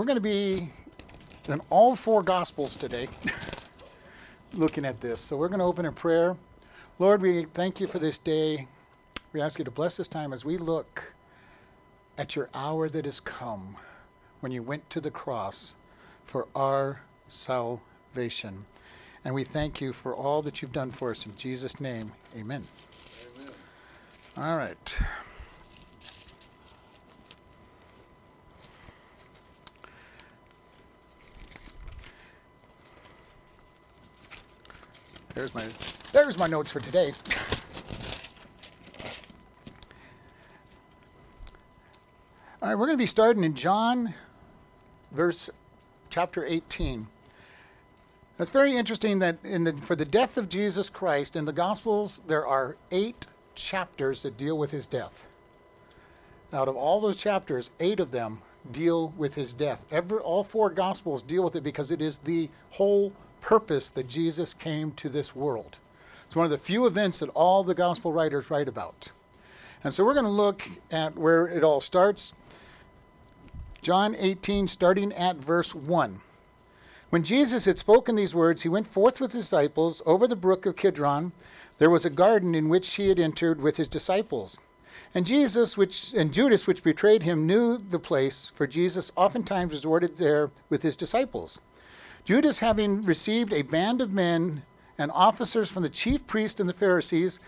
We're going to be in all four Gospels today looking at this. So we're going to open in prayer. Lord, we thank you for this day. We ask you to bless this time as we look at your hour that has come when you went to the cross for our salvation. And we thank you for all that you've done for us. In Jesus' name, amen. amen. All right. There's my there's my notes for today. All right, we're going to be starting in John verse chapter 18. That's very interesting that in the, for the death of Jesus Christ in the Gospels there are 8 chapters that deal with his death. Out of all those chapters, 8 of them deal with his death. Every all four Gospels deal with it because it is the whole purpose that Jesus came to this world. It's one of the few events that all the gospel writers write about. And so we're going to look at where it all starts. John 18, starting at verse 1. When Jesus had spoken these words, he went forth with his disciples over the brook of Kidron. There was a garden in which he had entered with his disciples. And Jesus, which and Judas, which betrayed him, knew the place, for Jesus oftentimes resorted there with his disciples. Judas, having received a band of men and officers from the chief priest and the Pharisees,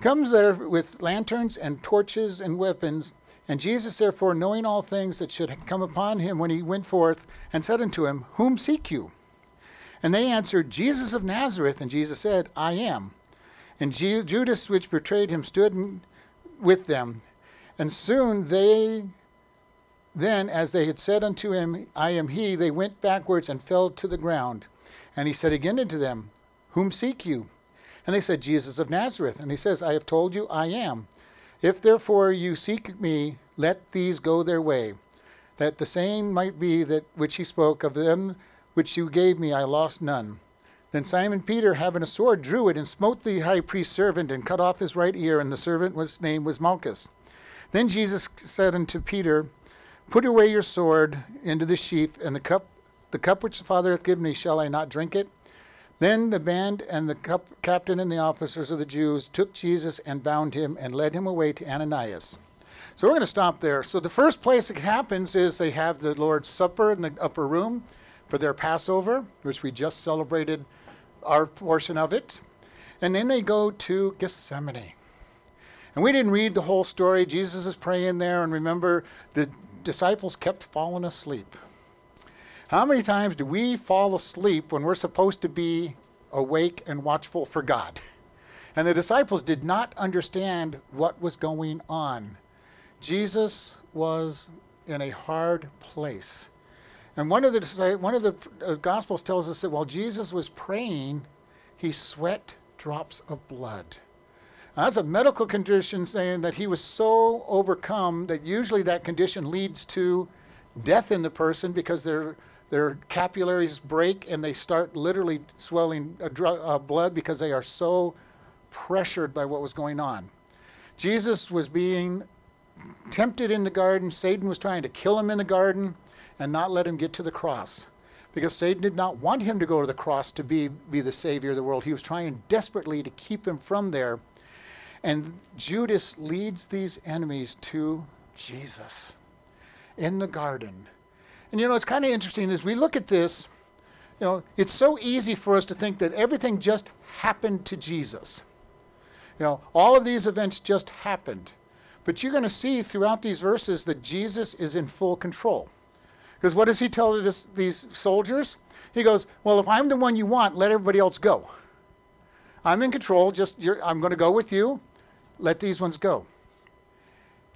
comes there with lanterns and torches and weapons. And Jesus, therefore, knowing all things that should come upon him when he went forth, and said unto him, Whom seek you? And they answered, Jesus of Nazareth. And Jesus said, I am. And Judas, which betrayed him, stood with them. And soon they then, as they had said unto him, I am he, they went backwards and fell to the ground. And he said again unto them, Whom seek you? And they said, Jesus of Nazareth. And he says, I have told you, I am. If therefore you seek me, let these go their way, that the same might be that which he spoke of them which you gave me, I lost none. Then Simon Peter, having a sword, drew it and smote the high priest's servant and cut off his right ear, and the servant was name was Malchus. Then Jesus said unto Peter, Put away your sword into the sheath, and the cup, the cup which the Father hath given me, shall I not drink it? Then the band and the cup, captain and the officers of the Jews took Jesus and bound him and led him away to Ananias. So we're going to stop there. So the first place it happens is they have the Lord's Supper in the upper room for their Passover, which we just celebrated our portion of it. And then they go to Gethsemane. And we didn't read the whole story. Jesus is praying there, and remember, the disciples kept falling asleep. How many times do we fall asleep when we're supposed to be awake and watchful for God? And the disciples did not understand what was going on. Jesus was in a hard place. And one of the one of the uh, gospels tells us that while Jesus was praying, he sweat drops of blood. That's a medical condition saying that he was so overcome that usually that condition leads to death in the person because their their capillaries break and they start literally swelling uh, dr- uh, blood because they are so pressured by what was going on. Jesus was being tempted in the garden. Satan was trying to kill him in the garden and not let him get to the cross because Satan did not want him to go to the cross to be, be the Savior of the world. He was trying desperately to keep him from there. And Judas leads these enemies to Jesus in the garden. And you know, it's kind of interesting as we look at this, you know, it's so easy for us to think that everything just happened to Jesus. You know, all of these events just happened. But you're going to see throughout these verses that Jesus is in full control. Because what does he tell this, these soldiers? He goes, Well, if I'm the one you want, let everybody else go. I'm in control, just I'm going to go with you let these ones go.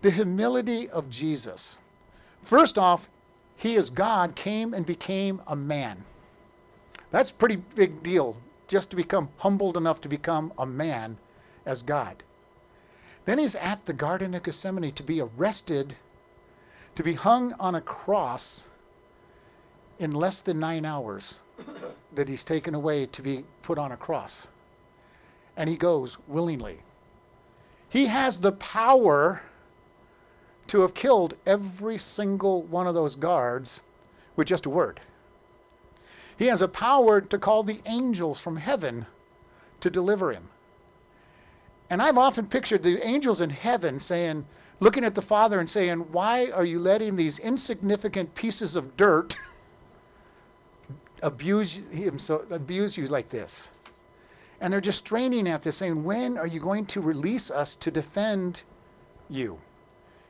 The humility of Jesus. First off, he as God came and became a man. That's a pretty big deal, just to become humbled enough to become a man as God. Then he's at the Garden of Gethsemane to be arrested, to be hung on a cross in less than nine hours that he's taken away to be put on a cross. And he goes willingly. He has the power to have killed every single one of those guards with just a word. He has a power to call the angels from heaven to deliver him. And I've often pictured the angels in heaven saying, looking at the Father and saying, Why are you letting these insignificant pieces of dirt abuse, him so, abuse you like this? And they're just straining at this, saying, When are you going to release us to defend you?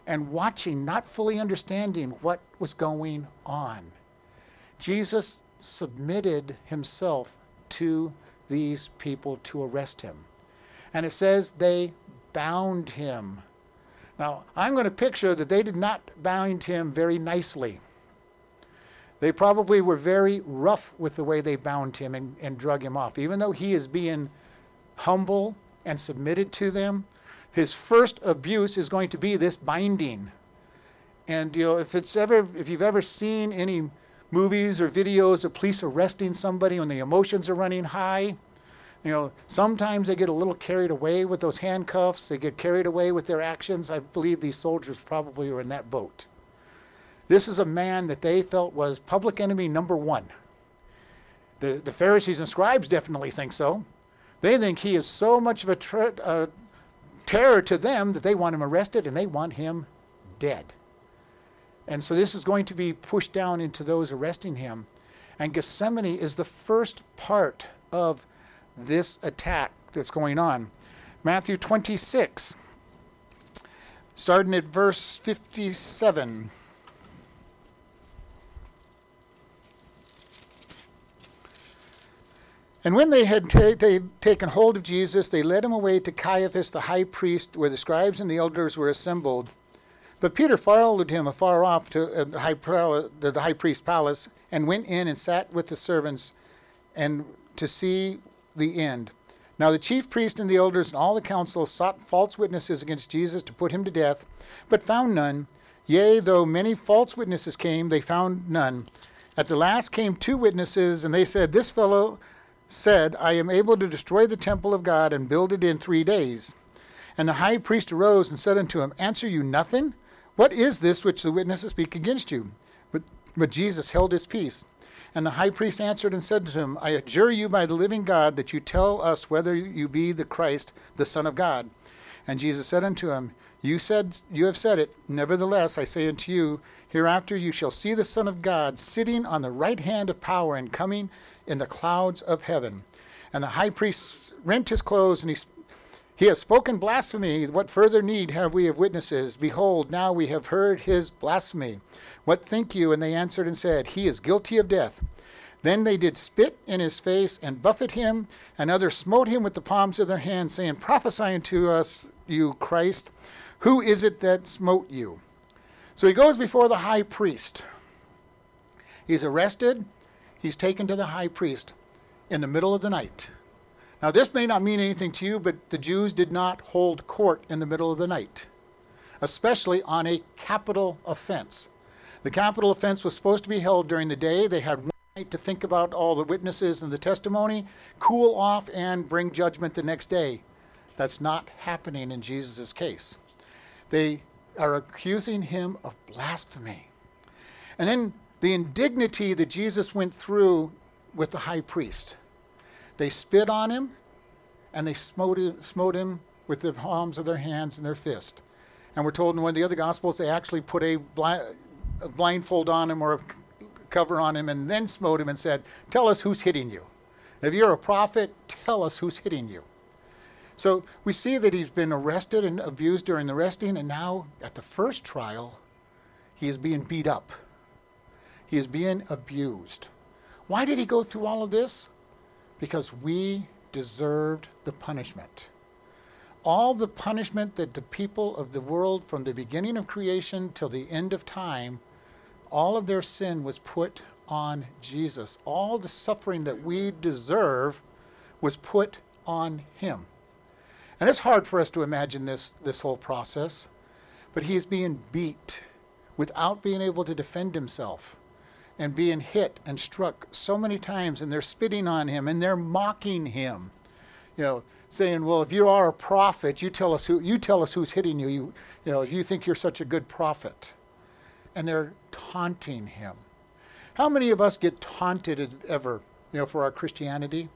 And watching, not fully understanding what was going on. Jesus submitted himself to these people to arrest him. And it says they bound him. Now, I'm going to picture that they did not bind him very nicely. They probably were very rough with the way they bound him and, and drug him off. Even though he is being humble and submitted to them, his first abuse is going to be this binding. And you know, if it's ever if you've ever seen any movies or videos of police arresting somebody when the emotions are running high, you know, sometimes they get a little carried away with those handcuffs, they get carried away with their actions. I believe these soldiers probably were in that boat. This is a man that they felt was public enemy number one. The, the Pharisees and scribes definitely think so. They think he is so much of a ter- terror to them that they want him arrested and they want him dead. And so this is going to be pushed down into those arresting him. And Gethsemane is the first part of this attack that's going on. Matthew 26, starting at verse 57. And when they had ta- ta- taken hold of Jesus, they led him away to Caiaphas the high priest, where the scribes and the elders were assembled. But Peter followed him afar off to uh, the, high the high priest's palace and went in and sat with the servants and to see the end. Now the chief priest and the elders and all the council sought false witnesses against Jesus to put him to death, but found none. Yea, though many false witnesses came, they found none. At the last came two witnesses, and they said, This fellow said, I am able to destroy the temple of God and build it in three days. And the high priest arose and said unto him, Answer you nothing? What is this which the witnesses speak against you? But, but Jesus held his peace. And the high priest answered and said to him, I adjure you by the living God that you tell us whether you be the Christ, the Son of God. And Jesus said unto him, You said you have said it. Nevertheless, I say unto you, hereafter you shall see the Son of God sitting on the right hand of power and coming in the clouds of heaven. And the high priest rent his clothes, and he, he has spoken blasphemy. What further need have we of witnesses? Behold, now we have heard his blasphemy. What think you? And they answered and said, He is guilty of death. Then they did spit in his face and buffet him, and others smote him with the palms of their hands, saying, Prophesy unto us, you Christ, who is it that smote you? So he goes before the high priest. He's arrested, he's taken to the high priest in the middle of the night. Now, this may not mean anything to you, but the Jews did not hold court in the middle of the night, especially on a capital offense. The capital offense was supposed to be held during the day. They had one night to think about all the witnesses and the testimony, cool off, and bring judgment the next day. That's not happening in Jesus' case. They are accusing him of blasphemy. And then the indignity that Jesus went through with the high priest. They spit on him and they smote him, smote him with the palms of their hands and their fist. And we're told in one of the other Gospels they actually put a, a blindfold on him or a cover on him and then smote him and said, Tell us who's hitting you. If you're a prophet, tell us who's hitting you. So we see that he's been arrested and abused during the arresting, and now at the first trial, he is being beat up. He is being abused. Why did he go through all of this? Because we deserved the punishment. All the punishment that the people of the world, from the beginning of creation till the end of time, all of their sin was put on Jesus. All the suffering that we deserve was put on him. And it's hard for us to imagine this, this whole process, but he is being beat without being able to defend himself and being hit and struck so many times, and they're spitting on him and they're mocking him. You know, saying, "Well, if you are a prophet, you tell us who you tell us who's hitting you. You, you know, you think you're such a good prophet." And they're taunting him. How many of us get taunted ever, you know, for our Christianity?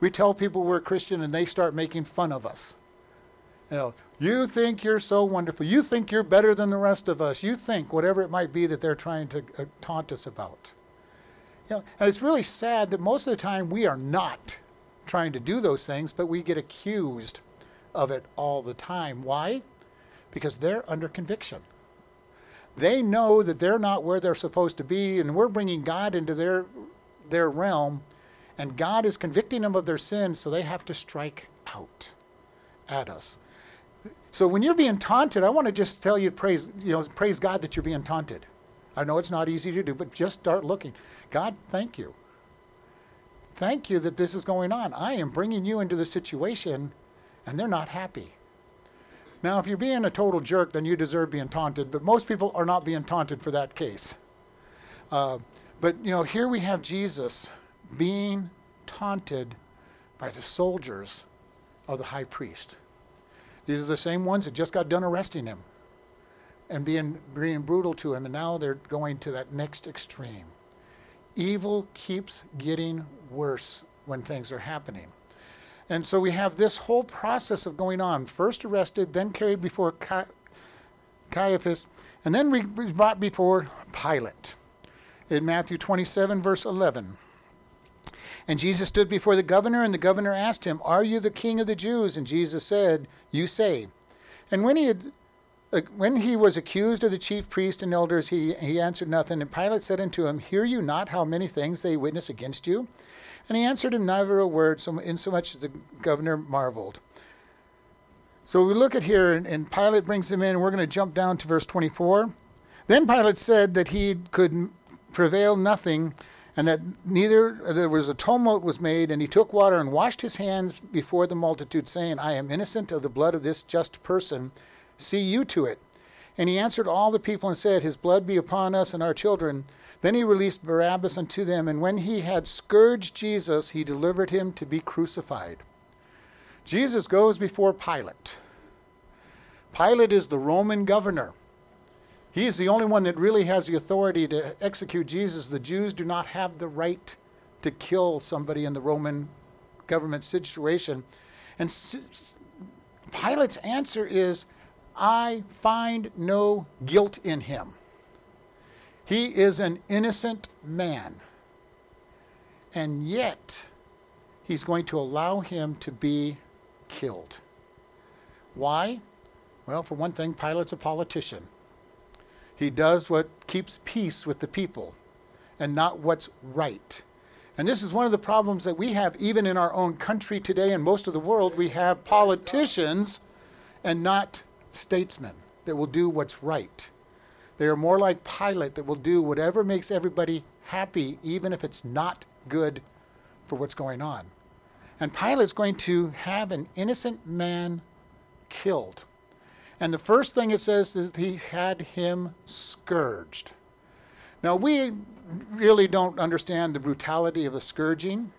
We tell people we're Christian and they start making fun of us. You know, you think you're so wonderful. You think you're better than the rest of us. You think whatever it might be that they're trying to uh, taunt us about. You know, and it's really sad that most of the time we are not trying to do those things, but we get accused of it all the time. Why? Because they're under conviction. They know that they're not where they're supposed to be, and we're bringing God into their their realm, and God is convicting them of their sin, so they have to strike out at us. So when you're being taunted, I want to just tell you praise you know praise God that you're being taunted. I know it's not easy to do, but just start looking. God, thank you. Thank you that this is going on. I am bringing you into the situation, and they're not happy. Now, if you're being a total jerk, then you deserve being taunted, but most people are not being taunted for that case. Uh, but, you know, here we have Jesus being taunted by the soldiers of the high priest. These are the same ones that just got done arresting him and being, being brutal to him, and now they're going to that next extreme. Evil keeps getting worse when things are happening. And so we have this whole process of going on first arrested, then carried before Caiaphas, and then brought before Pilate. In Matthew 27, verse 11. And Jesus stood before the governor, and the governor asked him, Are you the king of the Jews? And Jesus said, You say. And when he had uh, when he was accused of the chief priests and elders, he, he answered nothing. And Pilate said unto him, Hear you not how many things they witness against you? And he answered him neither a word, so insomuch as the governor marveled. So we look at here, and, and Pilate brings him in, and we're going to jump down to verse 24. Then Pilate said that he could prevail nothing, and that neither there was a tumult was made, and he took water and washed his hands before the multitude, saying, I am innocent of the blood of this just person. See you to it. And he answered all the people and said, His blood be upon us and our children. Then he released Barabbas unto them, and when he had scourged Jesus, he delivered him to be crucified. Jesus goes before Pilate. Pilate is the Roman governor. He's the only one that really has the authority to execute Jesus. The Jews do not have the right to kill somebody in the Roman government situation. And Pilate's answer is, I find no guilt in him. He is an innocent man. And yet, he's going to allow him to be killed. Why? Well, for one thing, Pilate's a politician. He does what keeps peace with the people and not what's right. And this is one of the problems that we have even in our own country today and most of the world. We have politicians and not statesmen that will do what's right. They are more like Pilate that will do whatever makes everybody happy, even if it's not good for what's going on. And Pilate's going to have an innocent man killed. And the first thing it says is he had him scourged. Now, we really don't understand the brutality of a scourging,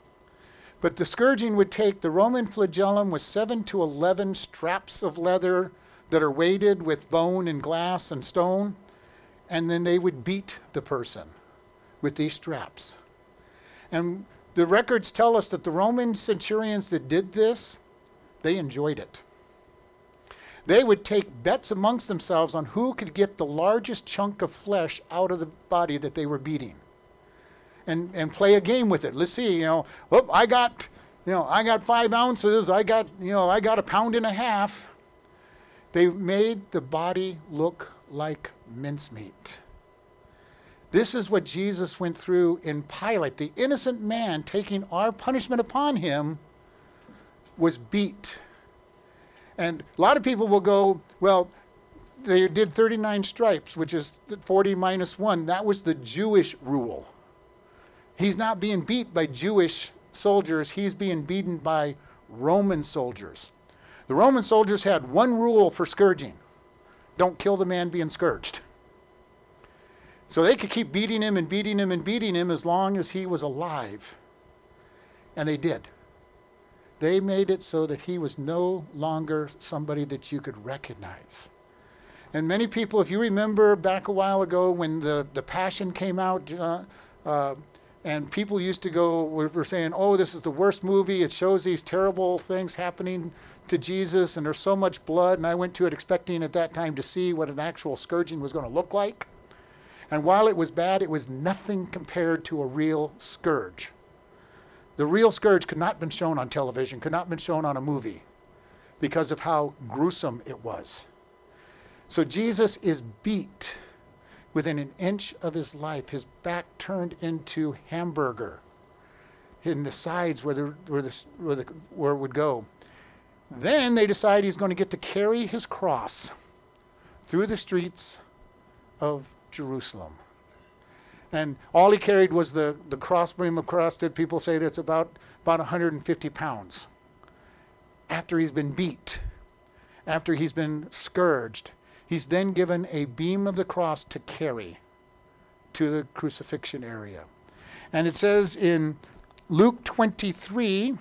but the scourging would take the Roman flagellum with seven to eleven straps of leather that are weighted with bone and glass and stone and then they would beat the person with these straps. And the records tell us that the Roman centurions that did this, they enjoyed it. They would take bets amongst themselves on who could get the largest chunk of flesh out of the body that they were beating. And, and play a game with it. Let's see, you know, oh, I got, you know, I got five ounces, I got, you know, I got a pound and a half. They made the body look like mincemeat. This is what Jesus went through in Pilate. The innocent man taking our punishment upon him was beat. And a lot of people will go, well, they did 39 stripes, which is 40 minus 1. That was the Jewish rule. He's not being beat by Jewish soldiers, he's being beaten by Roman soldiers. The Roman soldiers had one rule for scourging don't kill the man being scourged. So they could keep beating him and beating him and beating him as long as he was alive. And they did. They made it so that he was no longer somebody that you could recognize. And many people, if you remember back a while ago when the, the Passion came out, uh, uh, and people used to go, were, were saying, oh, this is the worst movie. It shows these terrible things happening to Jesus, and there's so much blood. And I went to it expecting at that time to see what an actual scourging was going to look like. And while it was bad, it was nothing compared to a real scourge. The real scourge could not have been shown on television, could not have been shown on a movie because of how gruesome it was. So Jesus is beat within an inch of his life, his back turned into hamburger in the sides where, the, where, the, where, the, where it would go. Then they decide he's going to get to carry his cross through the streets of Jerusalem. And all he carried was the, the crossbeam of cross that people say that's about, about 150 pounds. After he's been beat, after he's been scourged, he's then given a beam of the cross to carry to the crucifixion area. And it says in Luke 23,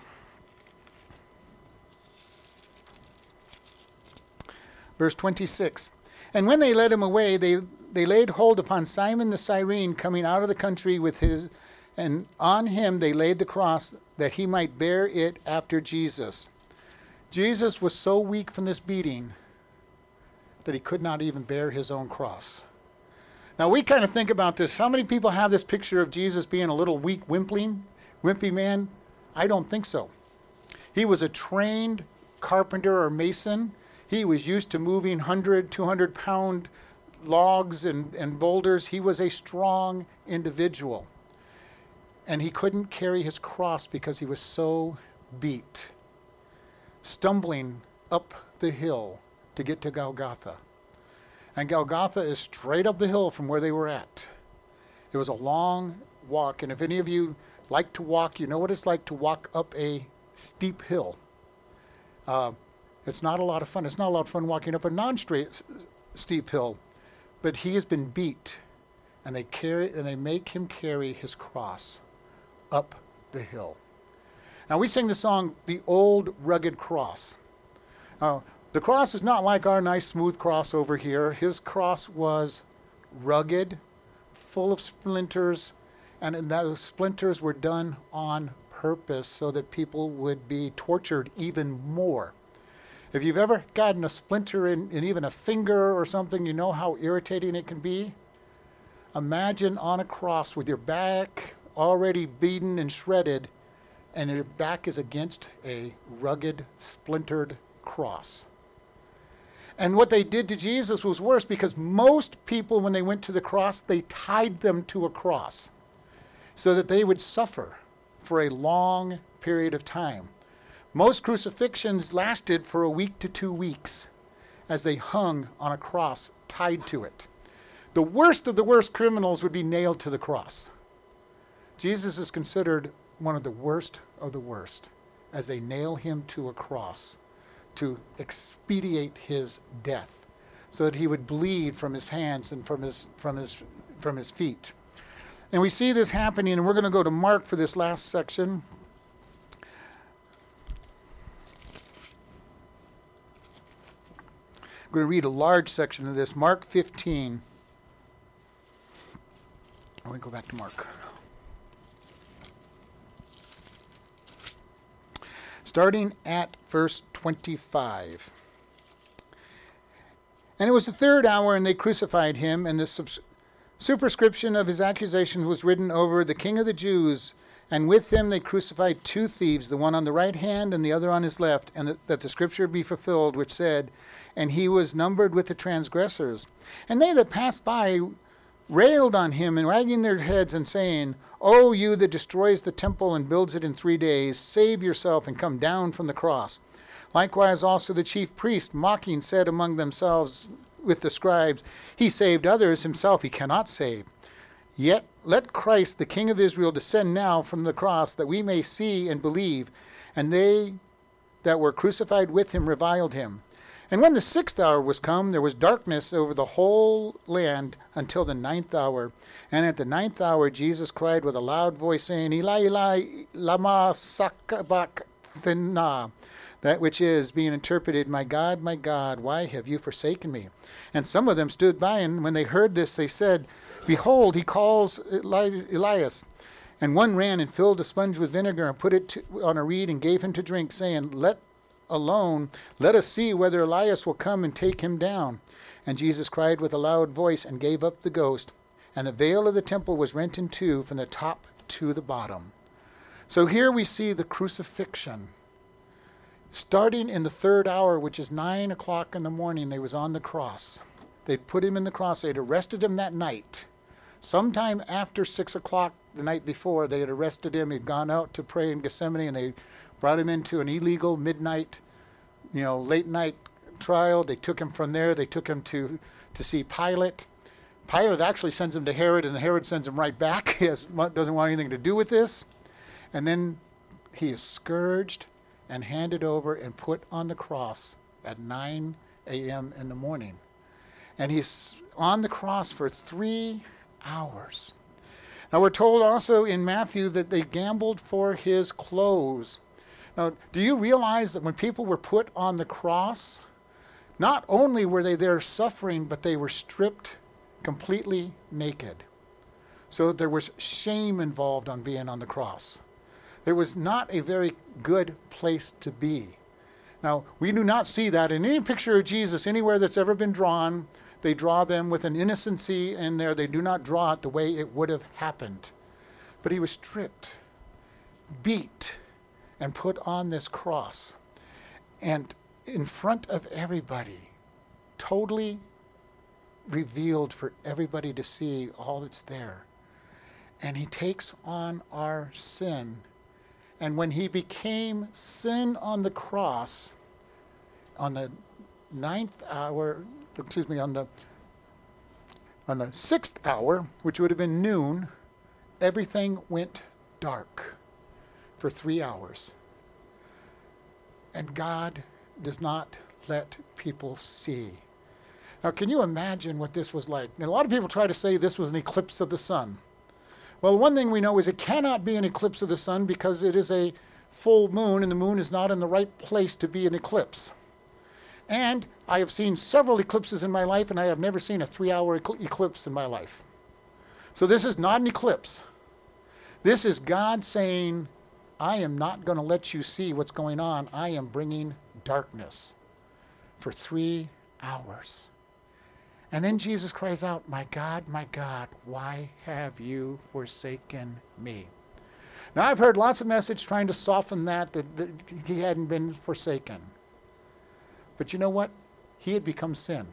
verse 26 And when they led him away, they they laid hold upon Simon the Cyrene coming out of the country with his, and on him they laid the cross that he might bear it after Jesus. Jesus was so weak from this beating that he could not even bear his own cross. Now we kind of think about this. How many people have this picture of Jesus being a little weak, wimpling, wimpy man? I don't think so. He was a trained carpenter or mason. He was used to moving 100, 200 pound logs and, and boulders. He was a strong individual. And he couldn't carry his cross because he was so beat, stumbling up the hill to get to Golgotha. And Golgotha is straight up the hill from where they were at. It was a long walk, and if any of you like to walk, you know what it's like to walk up a steep hill. Uh, it's not a lot of fun. It's not a lot of fun walking up a non-straight steep hill but he has been beat, and they carry and they make him carry his cross up the hill. Now we sing the song "The Old Rugged Cross." Now the cross is not like our nice smooth cross over here. His cross was rugged, full of splinters, and those splinters were done on purpose so that people would be tortured even more. If you've ever gotten a splinter in, in even a finger or something, you know how irritating it can be. Imagine on a cross with your back already beaten and shredded, and your back is against a rugged, splintered cross. And what they did to Jesus was worse because most people, when they went to the cross, they tied them to a cross so that they would suffer for a long period of time. Most crucifixions lasted for a week to two weeks as they hung on a cross tied to it. The worst of the worst criminals would be nailed to the cross. Jesus is considered one of the worst of the worst as they nail him to a cross to expedite his death so that he would bleed from his hands and from his, from his, from his feet. And we see this happening, and we're going to go to Mark for this last section. Going to read a large section of this, Mark 15. Let me go back to Mark. Starting at verse 25. And it was the third hour, and they crucified him, and the superscription of his accusation was written over the King of the Jews. And with him they crucified two thieves, the one on the right hand and the other on his left, and that the scripture be fulfilled, which said, and he was numbered with the transgressors. And they that passed by railed on him, and wagging their heads, and saying, O you that destroys the temple and builds it in three days, save yourself and come down from the cross. Likewise also the chief priest, mocking, said among themselves with the scribes, He saved others, himself he cannot save. Yet let Christ, the King of Israel, descend now from the cross, that we may see and believe. And they that were crucified with him reviled him. And when the sixth hour was come, there was darkness over the whole land until the ninth hour. And at the ninth hour, Jesus cried with a loud voice, saying, Eli, Eli, lama sabachthani, that which is being interpreted, My God, my God, why have you forsaken me? And some of them stood by, and when they heard this, they said, Behold, he calls Eli- Elias. And one ran and filled a sponge with vinegar and put it to, on a reed and gave him to drink, saying, Let alone, let us see whether Elias will come and take him down. And Jesus cried with a loud voice and gave up the ghost. And the veil of the temple was rent in two from the top to the bottom. So here we see the crucifixion. Starting in the third hour, which is nine o'clock in the morning, they was on the cross. They'd put him in the cross. They'd arrested him that night. Sometime after six o'clock the night before, they had arrested him. He'd gone out to pray in Gethsemane, and they brought him into an illegal midnight, you know, late night trial. They took him from there. They took him to to see Pilate. Pilate actually sends him to Herod, and Herod sends him right back. He has, doesn't want anything to do with this. And then he is scourged and handed over and put on the cross at 9 a.m. in the morning. And he's on the cross for three hours. Now, we're told also in Matthew that they gambled for his clothes. Now, do you realize that when people were put on the cross, not only were they there suffering, but they were stripped completely naked. So there was shame involved on being on the cross. There was not a very good place to be. Now, we do not see that in any picture of Jesus anywhere that's ever been drawn. They draw them with an innocency in there. They do not draw it the way it would have happened. But he was stripped, beat, and put on this cross. And in front of everybody, totally revealed for everybody to see all that's there. And he takes on our sin. And when he became sin on the cross, on the ninth hour, excuse me, on the on the sixth hour, which would have been noon, everything went dark for three hours. And God does not let people see. Now, can you imagine what this was like? And a lot of people try to say this was an eclipse of the sun. Well, one thing we know is it cannot be an eclipse of the sun because it is a full moon and the moon is not in the right place to be an eclipse. And I have seen several eclipses in my life, and I have never seen a three hour eclipse in my life. So this is not an eclipse. This is God saying, I am not going to let you see what's going on. I am bringing darkness for three hours. And then Jesus cries out, My God, my God, why have you forsaken me? Now, I've heard lots of messages trying to soften that, that, that he hadn't been forsaken. But you know what? He had become sin.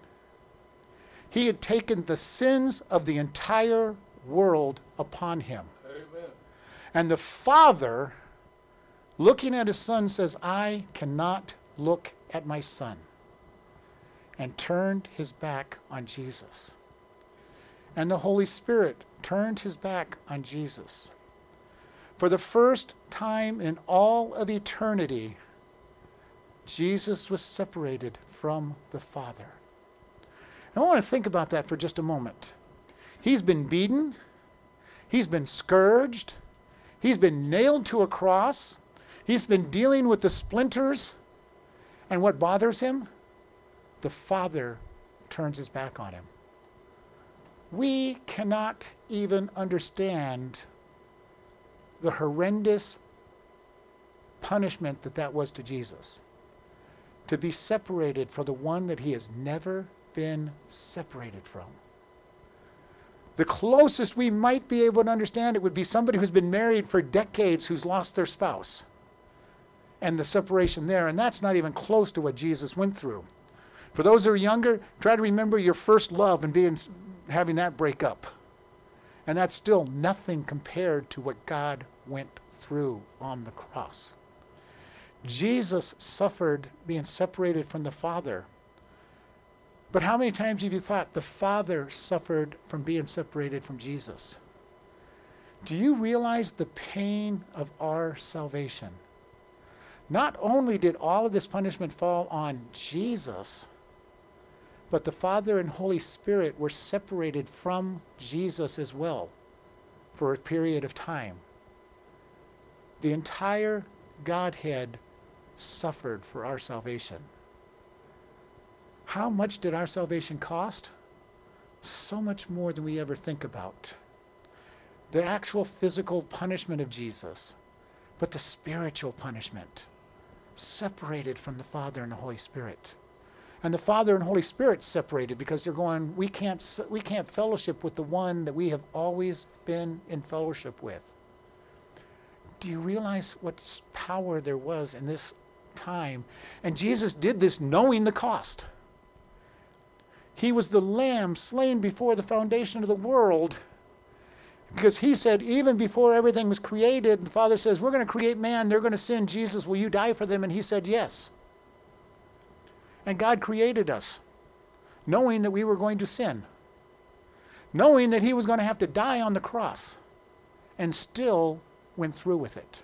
He had taken the sins of the entire world upon him. Amen. And the Father, looking at his Son, says, I cannot look at my Son and turned his back on Jesus. And the Holy Spirit turned his back on Jesus. For the first time in all of eternity, Jesus was separated from the Father. I want to think about that for just a moment. He's been beaten, he's been scourged, he's been nailed to a cross, he's been dealing with the splinters. And what bothers him? the Father turns his back on him. We cannot even understand the horrendous punishment that that was to Jesus. To be separated for the one that he has never been separated from. The closest we might be able to understand it would be somebody who's been married for decades who's lost their spouse and the separation there. And that's not even close to what Jesus went through. For those who are younger, try to remember your first love and being having that break up. And that's still nothing compared to what God went through on the cross. Jesus suffered being separated from the Father. But how many times have you thought the Father suffered from being separated from Jesus? Do you realize the pain of our salvation? Not only did all of this punishment fall on Jesus, but the Father and Holy Spirit were separated from Jesus as well for a period of time. The entire Godhead suffered for our salvation. How much did our salvation cost? So much more than we ever think about. The actual physical punishment of Jesus, but the spiritual punishment, separated from the Father and the Holy Spirit. And the Father and Holy Spirit separated because they're going, we can't, we can't fellowship with the one that we have always been in fellowship with. Do you realize what power there was in this time? And Jesus did this knowing the cost. He was the lamb slain before the foundation of the world. Because he said, even before everything was created, the Father says, We're going to create man, they're going to sin. Jesus, will you die for them? And he said, Yes. And God created us, knowing that we were going to sin, knowing that he was going to have to die on the cross, and still went through with it.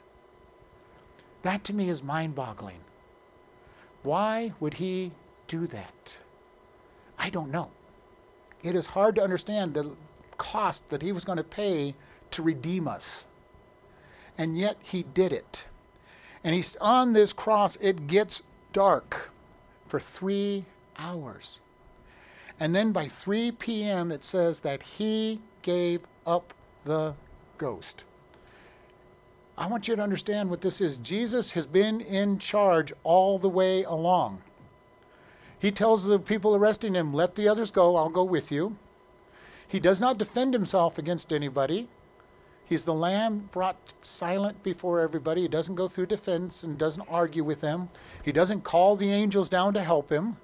That to me is mind boggling. Why would he do that? I don't know. It is hard to understand the cost that he was going to pay to redeem us. And yet he did it. And he's on this cross, it gets dark for three hours. And then by 3 p.m., it says that he gave up the ghost. I want you to understand what this is. Jesus has been in charge all the way along. He tells the people arresting him, Let the others go, I'll go with you. He does not defend himself against anybody. He's the lamb brought silent before everybody. He doesn't go through defense and doesn't argue with them. He doesn't call the angels down to help him.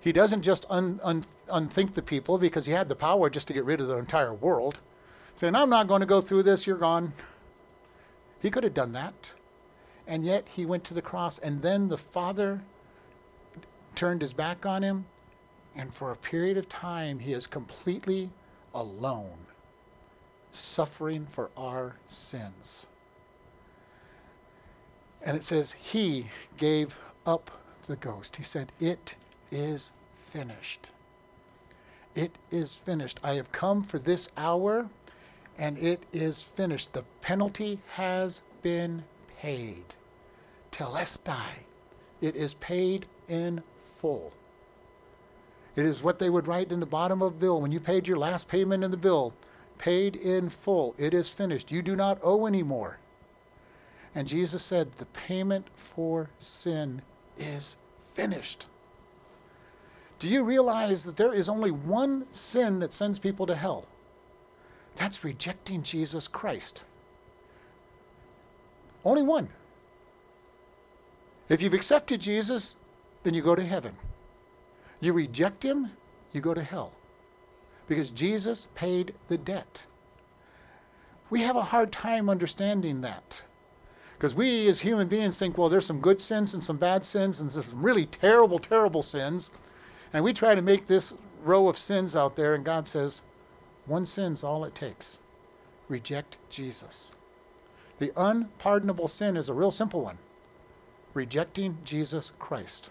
He doesn't just un, un, unthink the people because he had the power just to get rid of the entire world. Saying, I'm not going to go through this, you're gone. He could have done that. And yet he went to the cross, and then the Father turned his back on him, and for a period of time he is completely alone, suffering for our sins. And it says, He gave up the ghost. He said, It is finished. It is finished. I have come for this hour and it is finished. The penalty has been paid. Telestai. It is paid in full. It is what they would write in the bottom of a bill when you paid your last payment in the bill. Paid in full. It is finished. You do not owe anymore. And Jesus said, the payment for sin is finished. Do you realize that there is only one sin that sends people to hell? That's rejecting Jesus Christ. Only one. If you've accepted Jesus, then you go to heaven. You reject him, you go to hell. Because Jesus paid the debt. We have a hard time understanding that. Because we as human beings think, well, there's some good sins and some bad sins, and there's some really terrible, terrible sins. And we try to make this row of sins out there, and God says, one sin's all it takes. Reject Jesus. The unpardonable sin is a real simple one rejecting Jesus Christ.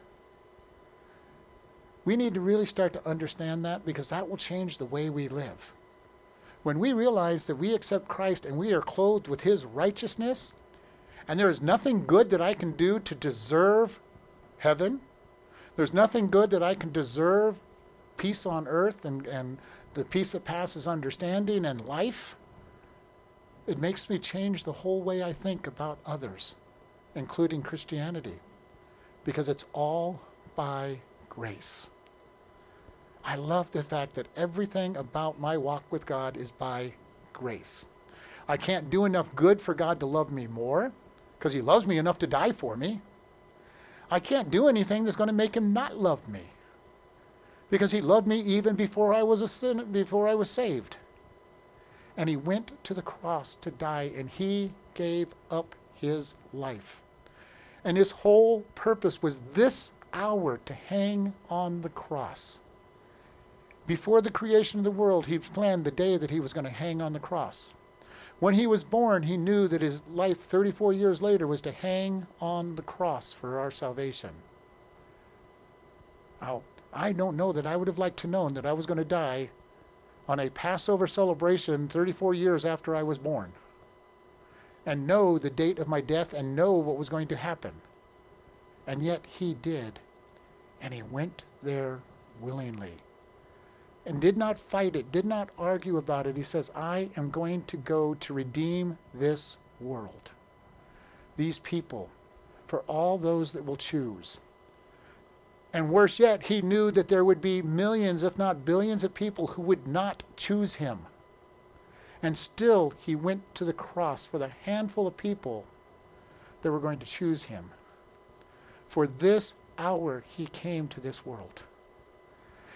We need to really start to understand that because that will change the way we live. When we realize that we accept Christ and we are clothed with his righteousness, and there is nothing good that I can do to deserve heaven, there's nothing good that I can deserve peace on earth and, and the peace that passes understanding and life, it makes me change the whole way I think about others, including Christianity, because it's all by grace. I love the fact that everything about my walk with God is by grace. I can't do enough good for God to love me more because He loves me enough to die for me. I can't do anything that's going to make Him not love me because he loved me even before I was a sin, before I was saved. And he went to the cross to die and he gave up his life. And his whole purpose was this hour to hang on the cross. Before the creation of the world, he planned the day that he was going to hang on the cross. When he was born, he knew that his life 34 years later was to hang on the cross for our salvation. Now, I don't know that I would have liked to known that I was going to die on a Passover celebration 34 years after I was born and know the date of my death and know what was going to happen. And yet he did. And he went there willingly and did not fight it, did not argue about it. He says, I am going to go to redeem this world, these people, for all those that will choose. And worse yet, he knew that there would be millions, if not billions, of people who would not choose him. And still, he went to the cross for the handful of people that were going to choose him. For this hour, he came to this world.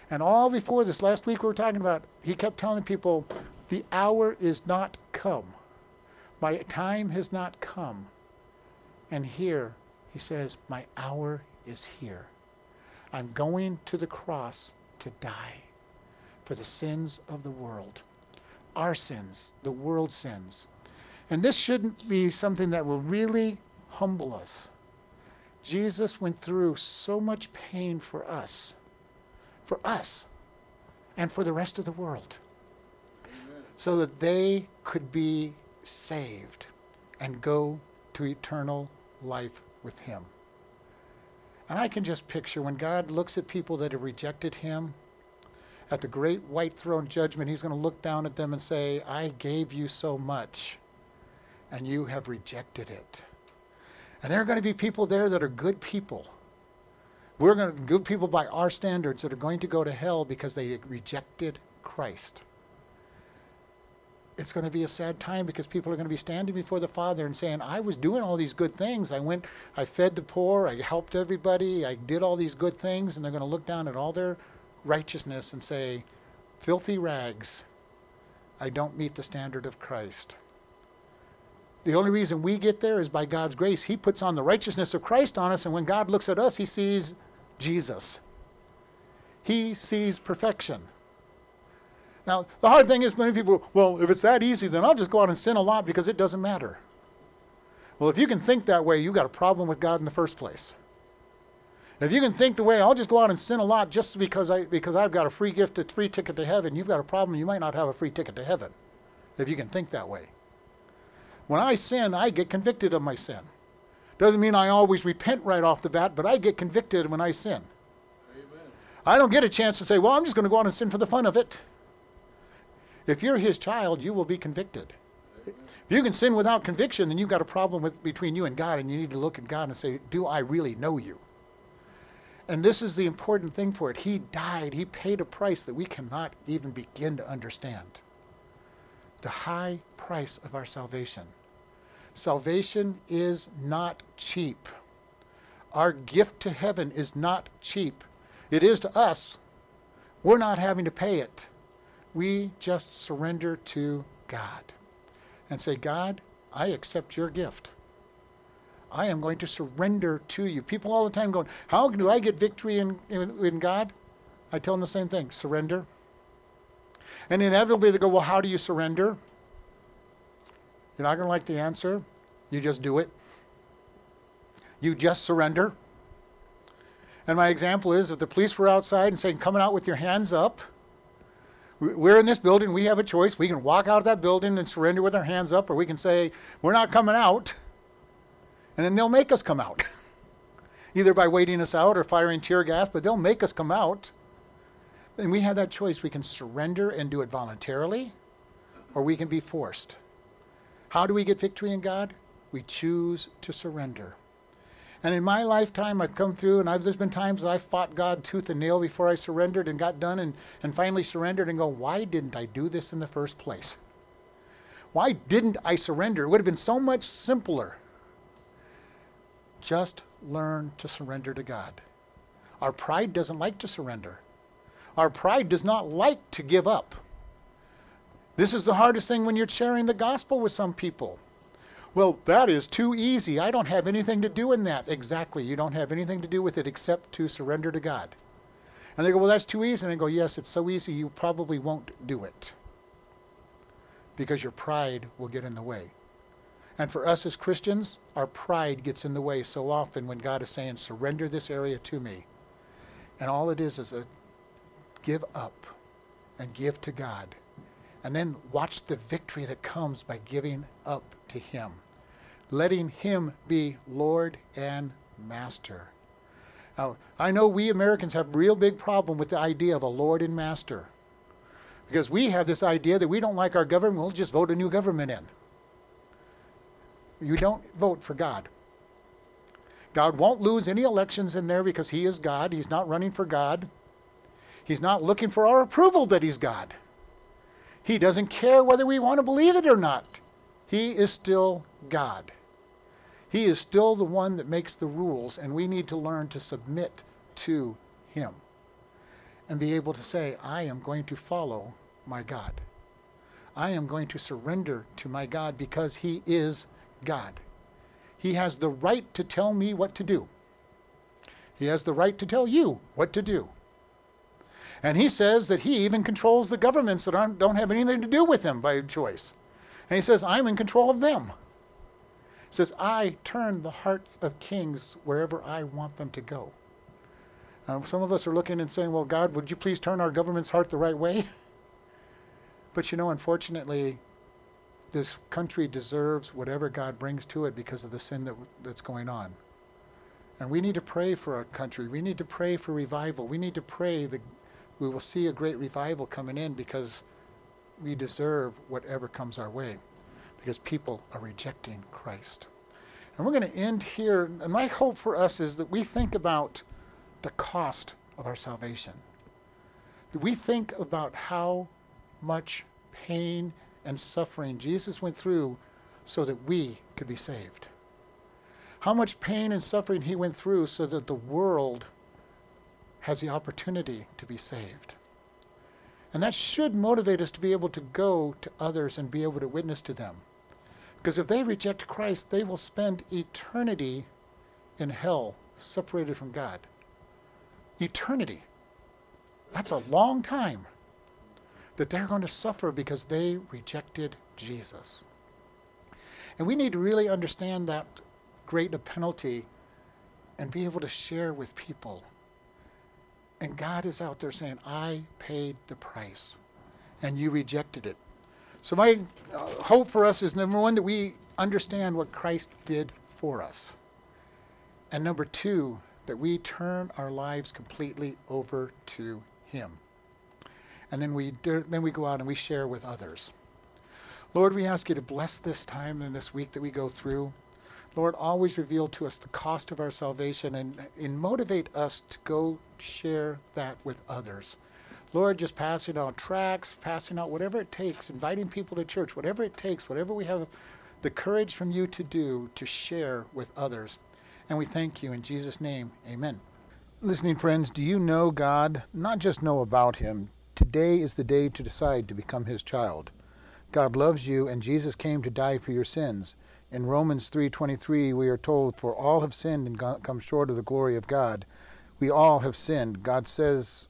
And all before this, last week we were talking about, he kept telling people, the hour is not come. My time has not come. And here, he says, my hour is here. I'm going to the cross to die for the sins of the world our sins, the world's sins. And this shouldn't be something that will really humble us. Jesus went through so much pain for us, for us, and for the rest of the world, Amen. so that they could be saved and go to eternal life with Him. And I can just picture when God looks at people that have rejected Him at the great white throne judgment, he's going to look down at them and say, I gave you so much, and you have rejected it. And there are going to be people there that are good people. We're going to good people by our standards that are going to go to hell because they rejected Christ. It's going to be a sad time because people are going to be standing before the Father and saying, I was doing all these good things. I went, I fed the poor, I helped everybody, I did all these good things, and they're going to look down at all their righteousness and say, filthy rags, I don't meet the standard of Christ. The only reason we get there is by God's grace. He puts on the righteousness of Christ on us, and when God looks at us, he sees Jesus. He sees perfection. Now, the hard thing is many people, well, if it's that easy, then I'll just go out and sin a lot because it doesn't matter. Well, if you can think that way, you've got a problem with God in the first place. If you can think the way I'll just go out and sin a lot just because I because I've got a free gift, a free ticket to heaven, you've got a problem. You might not have a free ticket to heaven. If you can think that way. When I sin, I get convicted of my sin. Doesn't mean I always repent right off the bat, but I get convicted when I sin. Amen. I don't get a chance to say, well, I'm just going to go out and sin for the fun of it. If you're his child, you will be convicted. If you can sin without conviction, then you've got a problem with, between you and God, and you need to look at God and say, do I really know you? And this is the important thing for it. He died, He paid a price that we cannot even begin to understand. The high price of our salvation. Salvation is not cheap. Our gift to heaven is not cheap. It is to us. We're not having to pay it. We just surrender to God and say, God, I accept your gift. I am going to surrender to you. People all the time going, How do I get victory in, in, in God? I tell them the same thing surrender. And inevitably they go, Well, how do you surrender? You're not going to like the answer. You just do it. You just surrender. And my example is if the police were outside and saying, Coming out with your hands up, we're in this building, we have a choice. We can walk out of that building and surrender with our hands up, or we can say, We're not coming out and then they'll make us come out. Either by waiting us out or firing tear gas, but they'll make us come out. And we have that choice. We can surrender and do it voluntarily, or we can be forced. How do we get victory in God? We choose to surrender. And in my lifetime, I've come through, and I've, there's been times I fought God tooth and nail before I surrendered and got done and, and finally surrendered and go, why didn't I do this in the first place? Why didn't I surrender? It would have been so much simpler just learn to surrender to God. Our pride doesn't like to surrender. Our pride does not like to give up. This is the hardest thing when you're sharing the gospel with some people. Well, that is too easy. I don't have anything to do in that. Exactly. You don't have anything to do with it except to surrender to God. And they go, Well, that's too easy. And I go, Yes, it's so easy, you probably won't do it. Because your pride will get in the way. And for us as Christians, our pride gets in the way so often when God is saying, surrender this area to me. And all it is is a give up and give to God. And then watch the victory that comes by giving up to Him, letting Him be Lord and Master Now, I know we Americans have a real big problem with the idea of a Lord and Master. Because we have this idea that we don't like our government, we'll just vote a new government in. You don't vote for God. God won't lose any elections in there because He is God. He's not running for God. He's not looking for our approval that He's God. He doesn't care whether we want to believe it or not. He is still God. He is still the one that makes the rules, and we need to learn to submit to Him and be able to say, I am going to follow my God. I am going to surrender to my God because He is God. He has the right to tell me what to do. He has the right to tell you what to do. And he says that he even controls the governments that don't have anything to do with him by choice. And he says, I'm in control of them. He says, I turn the hearts of kings wherever I want them to go. Now, some of us are looking and saying, Well, God, would you please turn our government's heart the right way? But you know, unfortunately, this country deserves whatever God brings to it because of the sin that, that's going on. And we need to pray for our country. We need to pray for revival. We need to pray that we will see a great revival coming in because we deserve whatever comes our way because people are rejecting Christ. And we're going to end here. And my hope for us is that we think about the cost of our salvation. That we think about how much pain and suffering Jesus went through so that we could be saved. How much pain and suffering he went through so that the world has the opportunity to be saved. And that should motivate us to be able to go to others and be able to witness to them. Because if they reject Christ, they will spend eternity in hell, separated from God. Eternity. That's a long time that they're going to suffer because they rejected Jesus. And we need to really understand that great penalty and be able to share with people. And God is out there saying, I paid the price, and you rejected it. So, my uh, hope for us is number one, that we understand what Christ did for us. And number two, that we turn our lives completely over to Him and then we then we go out and we share with others. Lord, we ask you to bless this time and this week that we go through. Lord, always reveal to us the cost of our salvation and, and motivate us to go share that with others. Lord, just passing out tracts, passing out whatever it takes, inviting people to church, whatever it takes, whatever we have the courage from you to do to share with others. And we thank you in Jesus' name. Amen. Listening friends, do you know God? Not just know about Him. Today is the day to decide to become his child. God loves you and Jesus came to die for your sins. In Romans 3:23 we are told for all have sinned and come short of the glory of God. We all have sinned. God says